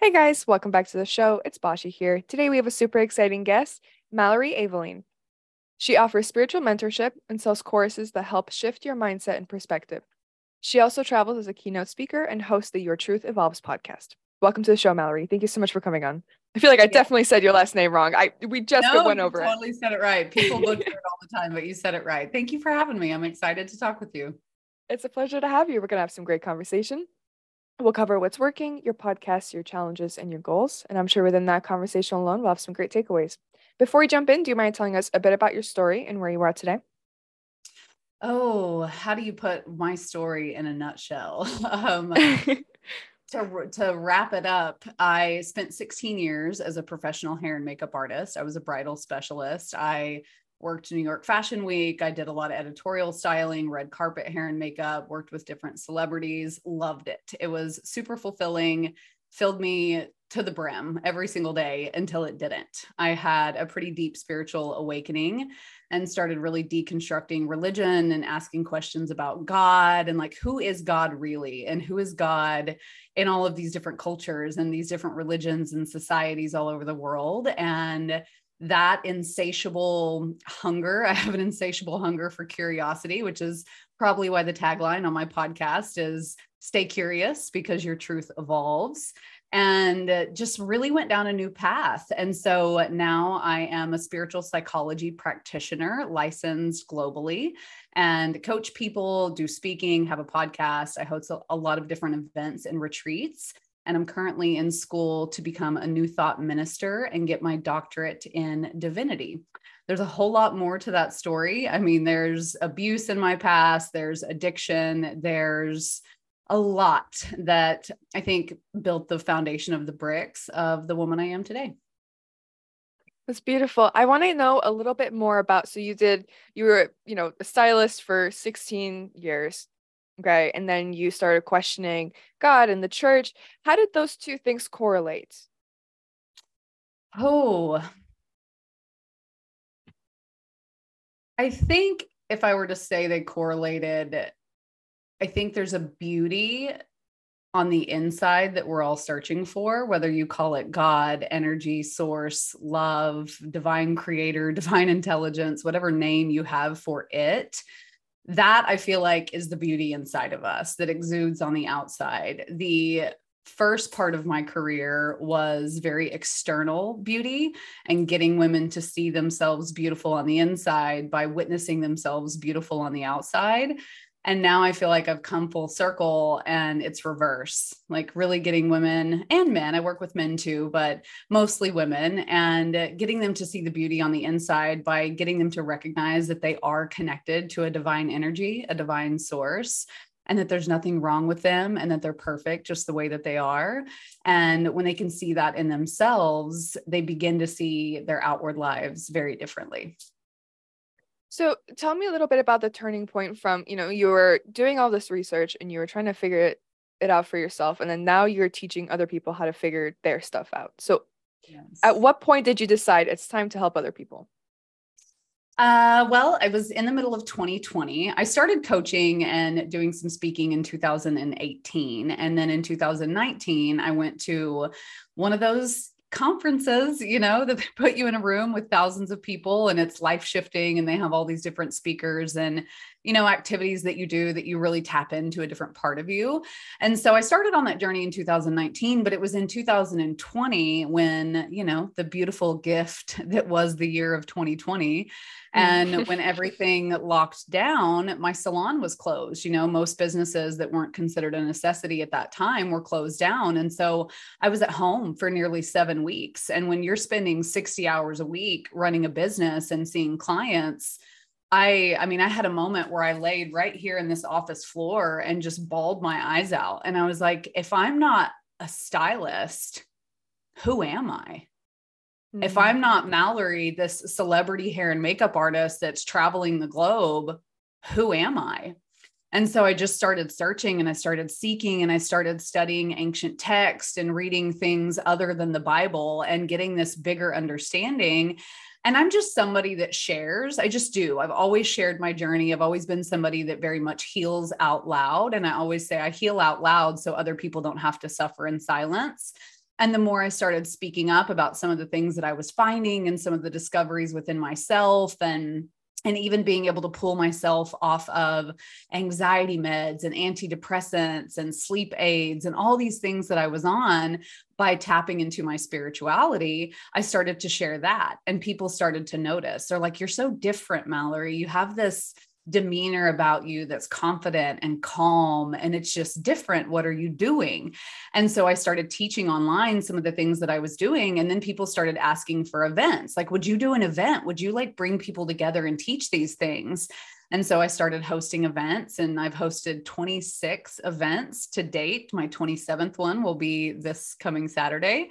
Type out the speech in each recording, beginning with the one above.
Hey guys, welcome back to the show. It's Bashi here. Today we have a super exciting guest, Malorie Avaline. She offers spiritual mentorship and sells courses that help shift your mindset and perspective. She also travels as a keynote speaker and hosts the Your Truth Evolves podcast. Welcome to the show, Malorie. Thank you so much for coming on. I feel like I yeah. definitely said your last name wrong. I we just no, went over totally it. Totally said it right. People butcher it all the time, but you said it right. Thank you for having me. I'm excited to talk with you. It's a pleasure to have you. We're gonna have some great conversation. We'll cover what's working, your podcast, your challenges, and your goals. And I'm sure within that conversation alone, we'll have some great takeaways. Before we jump in, do you mind telling us a bit about your story and where you are today? Oh, how do you put my story in a nutshell? um, to, to wrap it up, I spent 16 years as a professional hair and makeup artist. I was a bridal specialist. I worked New York Fashion Week. I did a lot of editorial styling, red carpet hair and makeup, worked with different celebrities, loved it. It was super fulfilling, filled me to the brim every single day until it didn't. I had a pretty deep spiritual awakening and started really deconstructing religion and asking questions about God and like who is God really and who is God in all of these different cultures and these different religions and societies all over the world and that insatiable hunger. I have an insatiable hunger for curiosity, which is probably why the tagline on my podcast is stay curious because your truth evolves and just really went down a new path. And so now I am a spiritual psychology practitioner, licensed globally, and coach people, do speaking, have a podcast. I host a, lot of different events and retreats and I'm currently in school to become a New Thought minister and get my doctorate in divinity. There's a whole lot more to that story. I mean, there's abuse in my past, there's addiction, there's a lot that I think built the foundation of the bricks of the woman I am today. That's beautiful. I want to know a little bit more about so you did you were, you know, a stylist for 16 years. Okay. And then you started questioning God and the church. How did those two things correlate? Oh, I think if I were to say they correlated, I think there's a beauty on the inside that we're all searching for, whether you call it God, energy, source, love, divine creator, divine intelligence, whatever name you have for it that I feel like is the beauty inside of us that exudes on the outside. The first part of my career was very external beauty and getting women to see themselves beautiful on the inside by witnessing themselves beautiful on the outside. And now I feel like I've come full circle and it's reverse, like really getting women and men. I work with men too, but mostly women and getting them to see the beauty on the inside by getting them to recognize that they are connected to a divine energy, a divine source, and that there's nothing wrong with them and that they're perfect just the way that they are. And when they can see that in themselves, they begin to see their outward lives very differently. So tell me a little bit about the turning point from, you know, you were doing all this research and you were trying to figure it, it out for yourself. And then now you're teaching other people how to figure their stuff out. So yes. at what point did you decide it's time to help other people? Uh, well, I was in the middle of 2020. I started coaching and doing some speaking in 2018. And then in 2019, I went to one of those conferences, you know, that they put you in a room with thousands of people and it's life shifting and they have all these different speakers and, you know, activities that you do that you really tap into a different part of you. And so I started on that journey in 2019, but it was in 2020 when, you know, the beautiful gift that was the year of 2020 and mm. when everything locked down, my salon was closed. You know, most businesses that weren't considered a necessity at that time were closed down. And so I was at home for nearly seven weeks. And when you're spending 60 hours a week running a business and seeing clients, I I mean I had a moment where I laid right here in this office floor and just bawled my eyes out and I was like if I'm not a stylist, who am I? Mm-hmm. If I'm not Malorie, this celebrity hair and makeup artist that's traveling the globe, who am I? And so I just started searching and I started seeking and I started studying ancient text and reading things other than the Bible and getting this bigger understanding. And I'm just somebody that shares. I just do. I've always shared my journey. I've always been somebody that very much heals out loud. And I always say I heal out loud so other people don't have to suffer in silence. And the more I started speaking up about some of the things that I was finding and some of the discoveries within myself and and even being able to pull myself off of anxiety meds and antidepressants and sleep aids and all these things that I was on by tapping into my spirituality, I started to share that. And people started to notice. They're like, You're so different, Malorie. You have this demeanor about you that's confident and calm and it's just different what are you doing and so i started teaching online some of the things that i was doing and then people started asking for events like would you do an event would you like bring people together and teach these things and so I started hosting events and I've hosted 26 events to date. My 27th one will be this coming Saturday.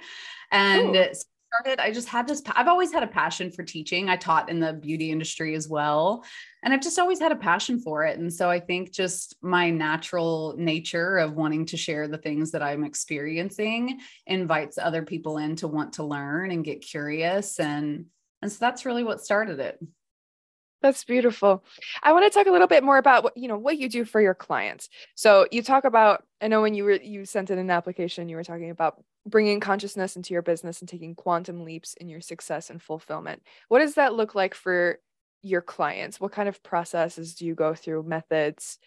And Ooh. Started, I just had this, I've always had a passion for teaching. I taught in the beauty industry as well and I've just always had a passion for it. And so I think just my natural nature of wanting to share the things that I'm experiencing invites other people in to want to learn and get curious. And, and so that's really what started it. That's beautiful. I want to talk a little bit more about what you know what you do for your clients. So you talk about I know when you were you sent in an application you were talking about bringing consciousness into your business and taking quantum leaps in your success and fulfillment. What does that look like for your clients? What kind of processes do you go through, methods?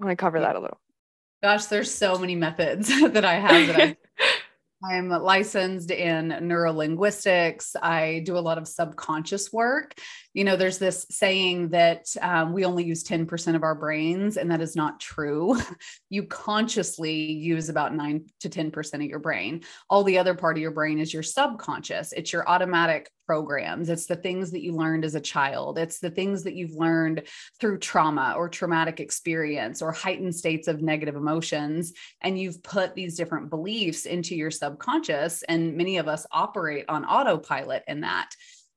I want to cover that a little. Gosh, there's so many methods that I have that I I'm licensed in neurolinguistics. I do a lot of subconscious work. You know, there's this saying that um, we only use 10% of our brains, and that is not true. You consciously use about 9 to 10% of your brain. All the other part of your brain is your subconscious, it's your automatic programs. It's the things that you learned as a child. It's the things that you've learned through trauma or traumatic experience or heightened states of negative emotions. And you've put these different beliefs into your subconscious. And many of us operate on autopilot in that.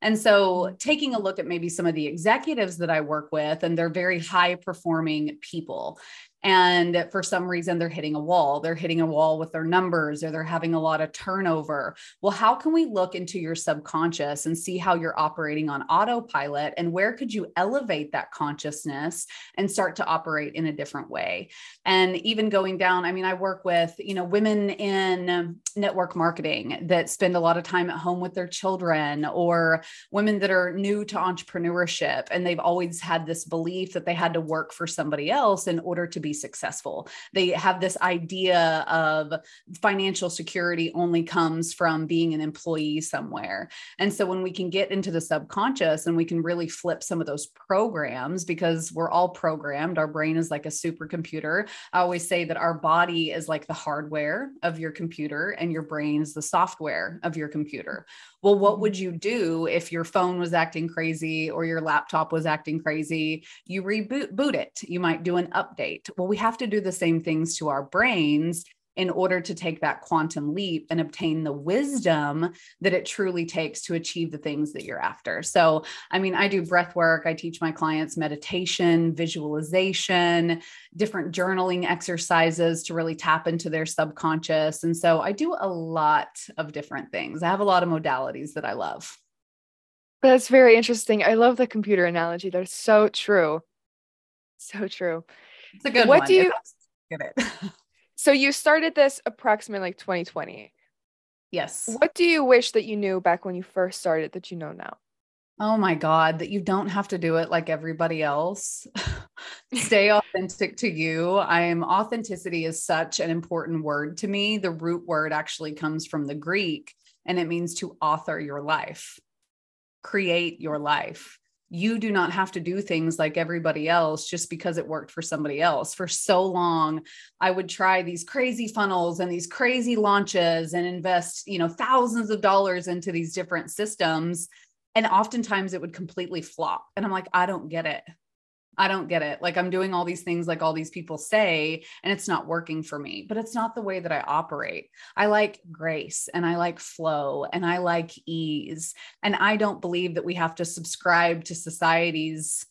And so, taking a look at maybe some of the executives that I work with, and they're very high performing people and for some reason they're hitting a wall. They're hitting a wall with their numbers or they're having a lot of turnover. Well how can we look into your subconscious and see how you're operating on autopilot? And where could you elevate that consciousness and start to operate in a different way? And even going down i mean i work with you know women in network marketing that spend a lot of time at home with their children or women that are new to entrepreneurship and they've always had this belief that they had to work for somebody else in order to be successful. They have this idea of financial security only comes from being an employee somewhere. And so when we can get into the subconscious and we can really flip some of those programs because we're all programmed, our brain is like a supercomputer. I always say that our body is like the hardware of your computer and your brain is the software of your computer. Well, what mm-hmm. would you do if your phone was acting crazy or your laptop was acting crazy? You reboot boot it. You might do an update. Well, we have to do the same things to our brains in order to take that quantum leap and obtain the wisdom that it truly takes to achieve the things that you're after. So, I mean, I do breath work, I teach my clients meditation, visualization, different journaling exercises to really tap into their subconscious. And so I do a lot of different things. I have a lot of modalities that I love. That's very interesting. I love the computer analogy. That's so true. So true. It's a good what one. do you get it? So you started this approximately like 2020. Yes. What do you wish that you knew back when you first started that you know now? Oh my God, that you don't have to do it like everybody else. Stay authentic to you. I am authenticity is such an important word to me. The root word actually comes from the Greek and it means to author your life, create your life you do not have to do things like everybody else just because it worked for somebody else. For so long, I would try these crazy funnels and these crazy launches and invest, you know, thousands of dollars into these different systems. And oftentimes it would completely flop. And I'm like, I don't get it. I don't get it. Like I'm doing all these things like all these people say, and it's not working for me, but it's not the way that I operate. I like grace and I like flow and I like ease. And I don't believe that we have to subscribe to society's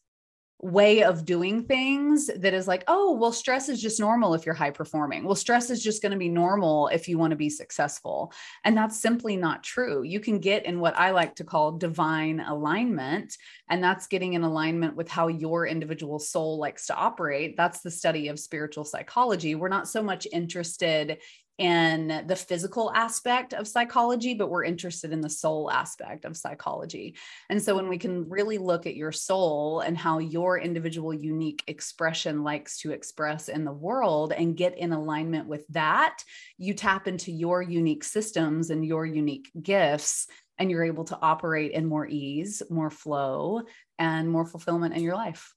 way of doing things that is like, oh, well, stress is just normal if you're high performing. Well, stress is just going to be normal if you want to be successful. And that's simply not true. You can get in what I like to call divine alignment, and that's getting in alignment with how your individual soul likes to operate. That's the study of spiritual psychology. We're not so much interested in the physical aspect of psychology, but we're interested in the soul aspect of psychology. And so when we can really look at your soul and how your individual unique expression likes to express in the world and get in alignment with that, you tap into your unique systems and your unique gifts. And you're able to operate in more ease, more flow, and more fulfillment in your life.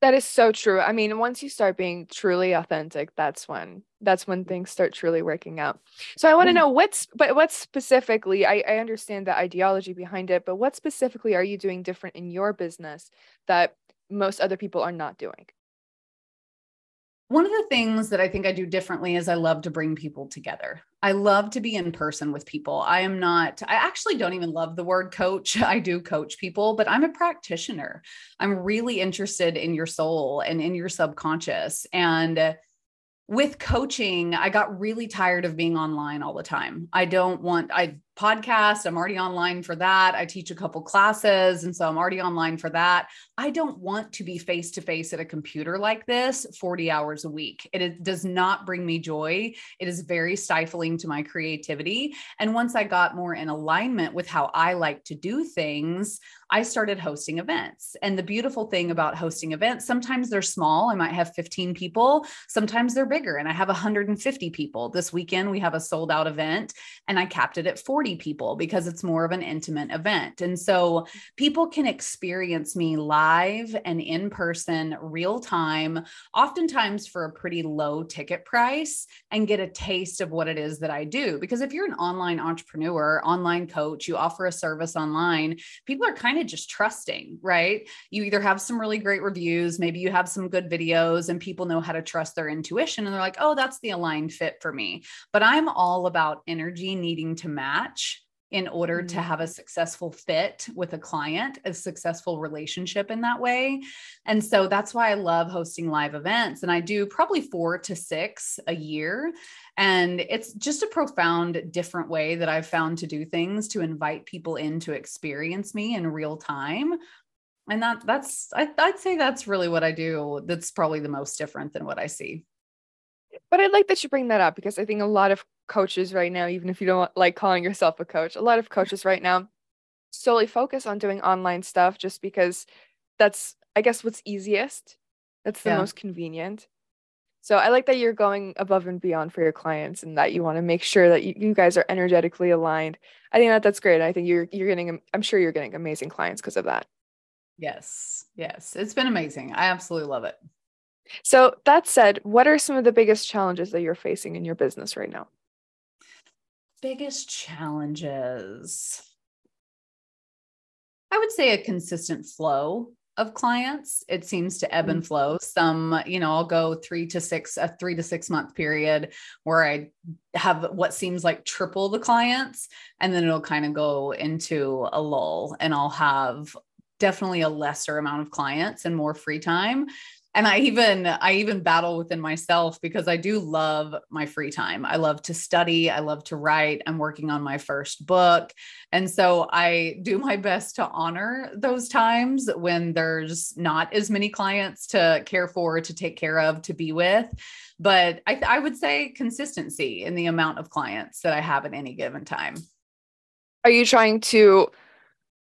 That is so true. I mean, once you start being truly authentic, that's when that's when things start truly working out. So I want to mm. know what's but what specifically, I, I understand the ideology behind it, but what specifically are you doing different in your business that most other people are not doing? One of the things that I think I do differently is I love to bring people together. I love to be in person with people. I am not, I actually don't even love the word coach. I do coach people, but I'm a practitioner. I'm really interested in your soul and in your subconscious. And with coaching, I got really tired of being online all the time. I don't want, I podcast. I'm already online for that. I teach a couple classes. And so I'm already online for that. I don't want to be face to face at a computer like this 40 hours a week. It is, does not bring me joy. It is very stifling to my creativity. And once I got more in alignment with how I like to do things, I started hosting events. And the beautiful thing about hosting events, sometimes they're small. I might have 15 people, sometimes they're bigger, and I have 150 people. This weekend, we have a sold out event, and I capped it at 40 people because it's more of an intimate event. And so people can experience me live and in person, real time, oftentimes for a pretty low ticket price, and get a taste of what it is that I do. Because if you're an online entrepreneur, online coach, you offer a service online, people are kind of of just trusting, right? You either have some really great reviews, maybe you have some good videos, and people know how to trust their intuition. And they're like, oh, that's the aligned fit for me. But I'm all about energy needing to match in order mm-hmm. to have a successful fit with a client, a successful relationship in that way. And so that's why I love hosting live events. And I do probably four to six a year. And it's just a profound, different way that I've found to do things to invite people in to experience me in real time. And that that's I, I'd say that's really what I do. That's probably the most different than what I see. But I like that you bring that up because I think a lot of coaches right now, even if you don't like calling yourself a coach, a lot of coaches right now solely focus on doing online stuff just because that's, I guess, what's easiest. That's the yeah. most convenient. So I like that you're going above and beyond for your clients and that you want to make sure that you, you guys are energetically aligned. I think that that's great. I think you're you're getting I'm sure you're getting amazing clients because of that. Yes. Yes. It's been amazing. I absolutely love it. So, that said, what are some of the biggest challenges that you're facing in your business right now? Biggest challenges. I would say a consistent flow of clients. It seems to ebb and mm-hmm. flow. Some, you know, I'll go three to six, a three to six month period where I have what seems like triple the clients, and then it'll kind of go into a lull and I'll have definitely a lesser amount of clients and more free time and i even i even battle within myself because i do love my free time. I love to study i love to write i'm working on my first book. And so i do my best to honor those times when there's not as many clients to care for to take care of to be with. But i, I would say consistency in the amount of clients that i have at any given time. Are you trying to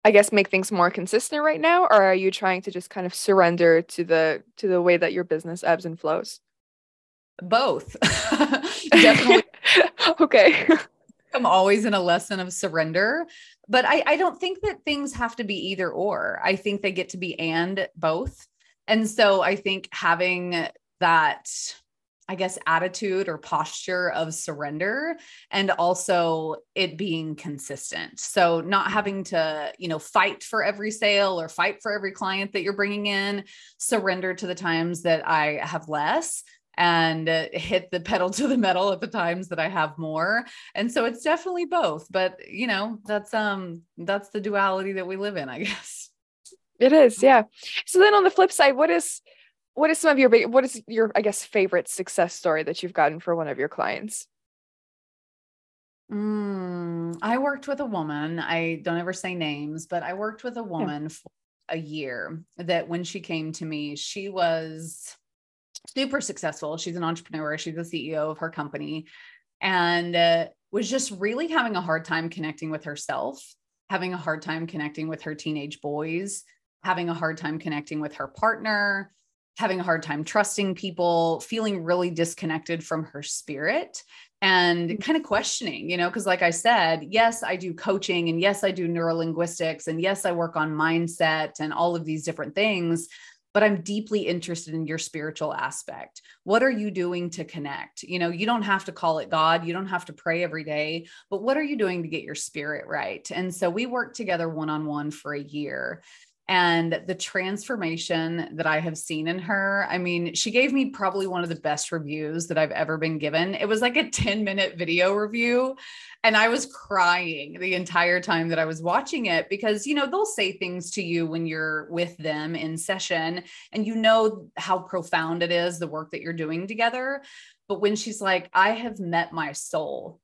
I guess make things more consistent right now or are you trying to just kind of surrender to the to the way that your business ebbs and flows? Both. Definitely. okay. I'm always in a lesson of surrender, but I, I don't think that things have to be either or. I think they get to be and both. And so I think having that I guess, attitude or posture of surrender and also it being consistent. So, not having to, you know, fight for every sale or fight for every client that you're bringing in, surrender to the times that I have less and uh, hit the pedal to the metal at the times that I have more. And so it's definitely both, but you know, that's um that's the duality that we live in, I guess. It is, yeah. So then on the flip side, what is what is some of your big what is your i guess favorite success story that you've gotten for one of your clients mm, i worked with a woman i don't ever say names but i worked with a woman yeah. for a year that when she came to me she was super successful she's an entrepreneur she's the ceo of her company and uh, was just really having a hard time connecting with herself having a hard time connecting with her teenage boys having a hard time connecting with her partner having a hard time trusting people, feeling really disconnected from her spirit and mm. kind of questioning, you know, because like I said, yes, I do coaching and yes, I do neurolinguistics and yes, I work on mindset and all of these different things. But I'm deeply interested in your spiritual aspect. What are you doing to connect? You know, you don't have to call it God, you don't have to pray every day, but what are you doing to get your spirit right? And so we worked together one on one for a year and the transformation that I have seen in her. I mean, she gave me probably one of the best reviews that I've ever been given. It was like a 10 minute video review. And I was crying the entire time that I was watching it because, you know, they'll say things to you when you're with them in session and you know how profound it is, the work that you're doing together. But when she's like, I have met my soul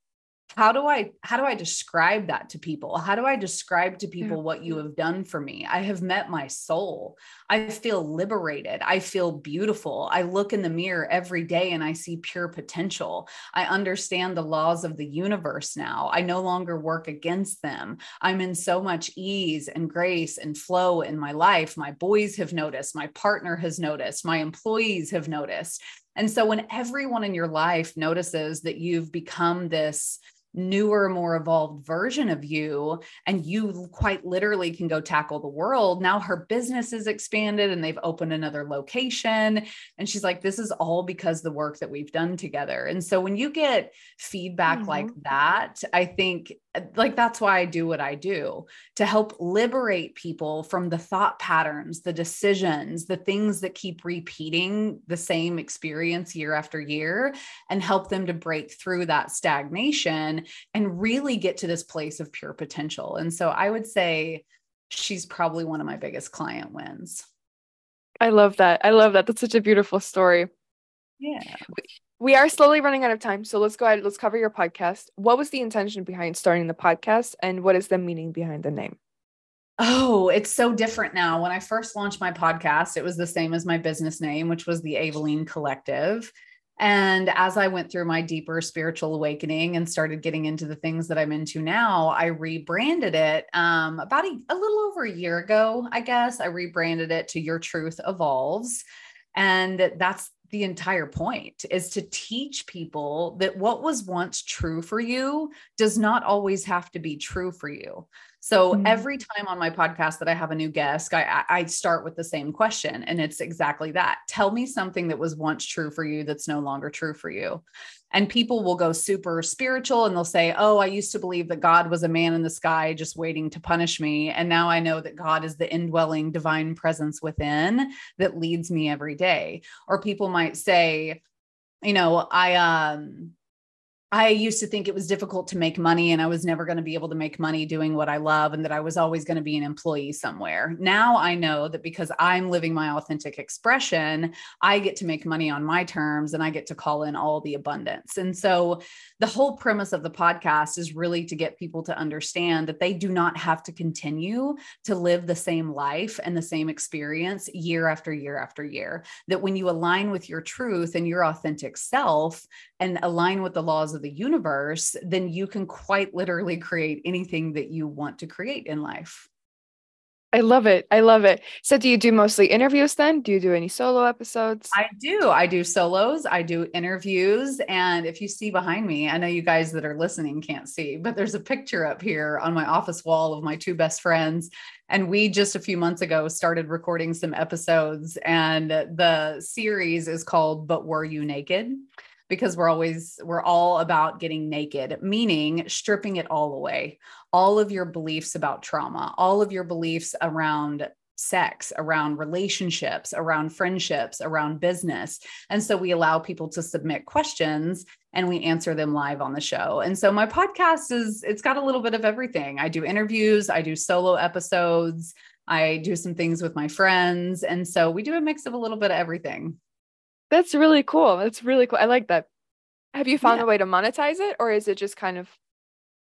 how do i how do i describe that to people? How do i describe to people what you have done for me? I have met my soul. I feel liberated. I feel beautiful. I look in the mirror every day and i see pure potential. I understand the laws of the universe now. I no longer work against them. I'm in so much ease and grace and flow in my life. My boys have noticed. My partner has noticed. My employees have noticed. And so when everyone in your life notices that you've become this newer, more evolved version of you, and you quite literally can go tackle the world. Now her business is expanded and they've opened another location. And she's like, this is all because the work that we've done together. And so when you get feedback mm-hmm. like that, I think like that's why I do what I do to help liberate people from the thought patterns, the decisions, the things that keep repeating the same experience year after year and help them to break through that stagnation and really get to this place of pure potential. And so I would say she's probably one of my biggest client wins. I love that. I love that. That's such a beautiful story. Yeah we are slowly running out of time. So let's go ahead. Let's cover your podcast. What was the intention behind starting the podcast and what is the meaning behind the name? Oh, it's so different now. When I first launched my podcast, it was the same as my business name, which was the Avaline Collective. And as I went through my deeper spiritual awakening and started getting into the things that I'm into now, I rebranded it um, about a, a little over a year ago, I guess. I rebranded it to Your Truth Evolves. And that's the entire point is to teach people that what was once true for you does not always have to be true for you. So mm-hmm. every time on my podcast that I have a new guest, I, I start with the same question. And it's exactly that. Tell me something that was once true for you that's no longer true for you. And people will go super spiritual and they'll say, Oh, I used to believe that God was a man in the sky just waiting to punish me. And now I know that God is the indwelling divine presence within that leads me every day. Or people might say, you know, I, um, I used to think it was difficult to make money and I was never going to be able to make money doing what I love and that I was always going to be an employee somewhere. Now I know that because I'm living my authentic expression, I get to make money on my terms and I get to call in all the abundance. And so the whole premise of the podcast is really to get people to understand that they do not have to continue to live the same life and the same experience year after year after year. That when you align with your truth and your authentic self and align with the laws of the universe, then you can quite literally create anything that you want to create in life. I love it. I love it. So, do you do mostly interviews then? Do you do any solo episodes? I do. I do solos, I do interviews. And if you see behind me, I know you guys that are listening can't see, but there's a picture up here on my office wall of my two best friends. And we just a few months ago started recording some episodes, and the series is called But Were You Naked? Because we're always we're all about getting naked meaning stripping it all away. All of your beliefs about trauma all of your beliefs around sex around relationships around friendships around business. And so we allow people to submit questions and we answer them live on the show. And so my podcast is it's got a little bit of everything. I do interviews i do solo episodes i do some things with my friends. And so we do a mix of a little bit of everything that's really cool. That's really cool. I like that. Have you found yeah. a way to monetize it or is it just kind of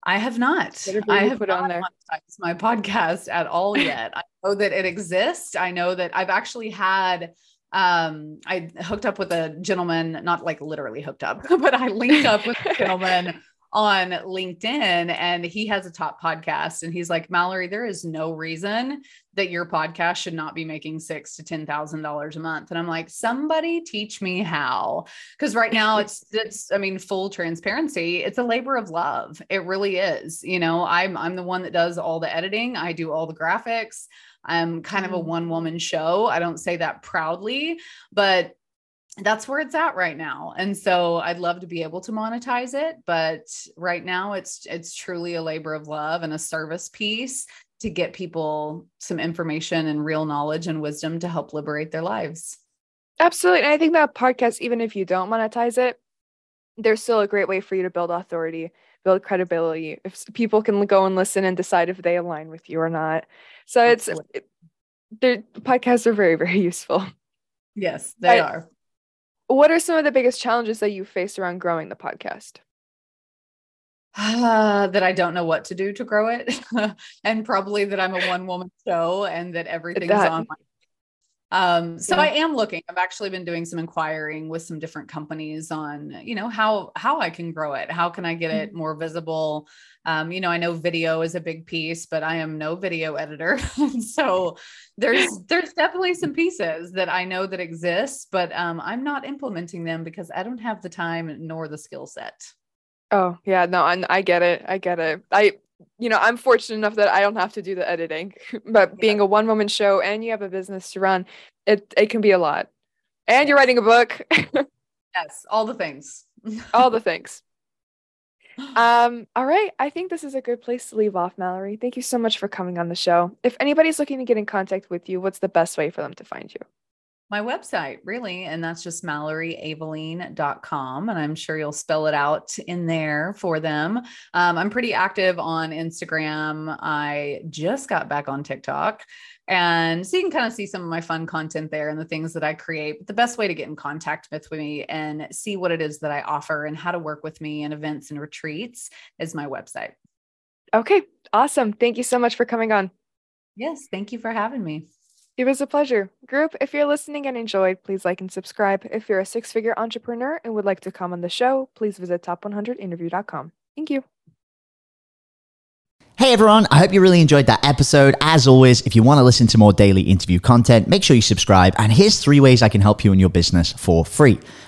I have not. I have put on there monetized my podcast at all yet. I know that it exists. I know that I've actually had um I hooked up with a gentleman, not like literally hooked up, but I linked up with a gentleman on LinkedIn and he has a top podcast and he's like, Malorie, there is no reason that your podcast should not be making six to ten thousand dollars a month. And I'm like, somebody teach me how. Cause right now it's it's, I mean, full transparency, it's a labor of love. It really is. You know, I'm I'm the one that does all the editing, I do all the graphics. I'm kind of a mm-hmm. one woman show. I don't say that proudly, but that's where it's at right now. And so i'd love to be able to monetize it but right now it's it's truly a labor of love and a service piece to get people some information and real knowledge and wisdom to help liberate their lives. Absolutely. And i think that podcast even if you don't monetize it there's still a great way for you to build authority build credibility if people can go and listen and decide if they align with you or not. So absolutely. it's it, their podcasts are very very useful. Yes they I, are what are some of the biggest challenges that you faced around growing the podcast? Uh, that I don't know what to do to grow it, and probably that I'm a one woman show and that everything's that. on my um, so yeah. I am looking. I've actually been doing some inquiring with some different companies on, you know, how how I can grow it. How can I get it mm-hmm. more visible? Um, you know, I know video is a big piece, but I am no video editor. so there's there's definitely some pieces that I know that exist, but um, I'm not implementing them because I don't have the time nor the skill set. Oh yeah, no, I, I get it. I get it. I you know, I'm fortunate enough that I don't have to do the editing, but yeah. being a one woman show and you have a business to run, it it can be a lot. And you're writing a book. yes, all the things. all the things. Um, all right. I think this is a good place to leave off, Malorie. Thank you so much for coming on the show. If anybody's looking to get in contact with you, what's the best way for them to find you? My website, really. And that's just malorieavaline.com. And I'm sure you'll spell it out in there for them. Um, I'm pretty active on Instagram. I just got back on TikTok. And so you can kind of see some of my fun content there and the things that I create. But the best way to get in contact with me and see what it is that I offer and how to work with me in events and retreats is my website. Okay, awesome. Thank you so much for coming on. Yes, thank you for having me. It was a pleasure. Group, if you're listening and enjoyed, please like and subscribe. If you're a six figure entrepreneur and would like to come on the show, please visit top100interview.com. Thank you. Hey everyone, I hope you really enjoyed that episode. As always, if you want to listen to more daily interview content, make sure you subscribe. And here's three ways I can help you in your business for free.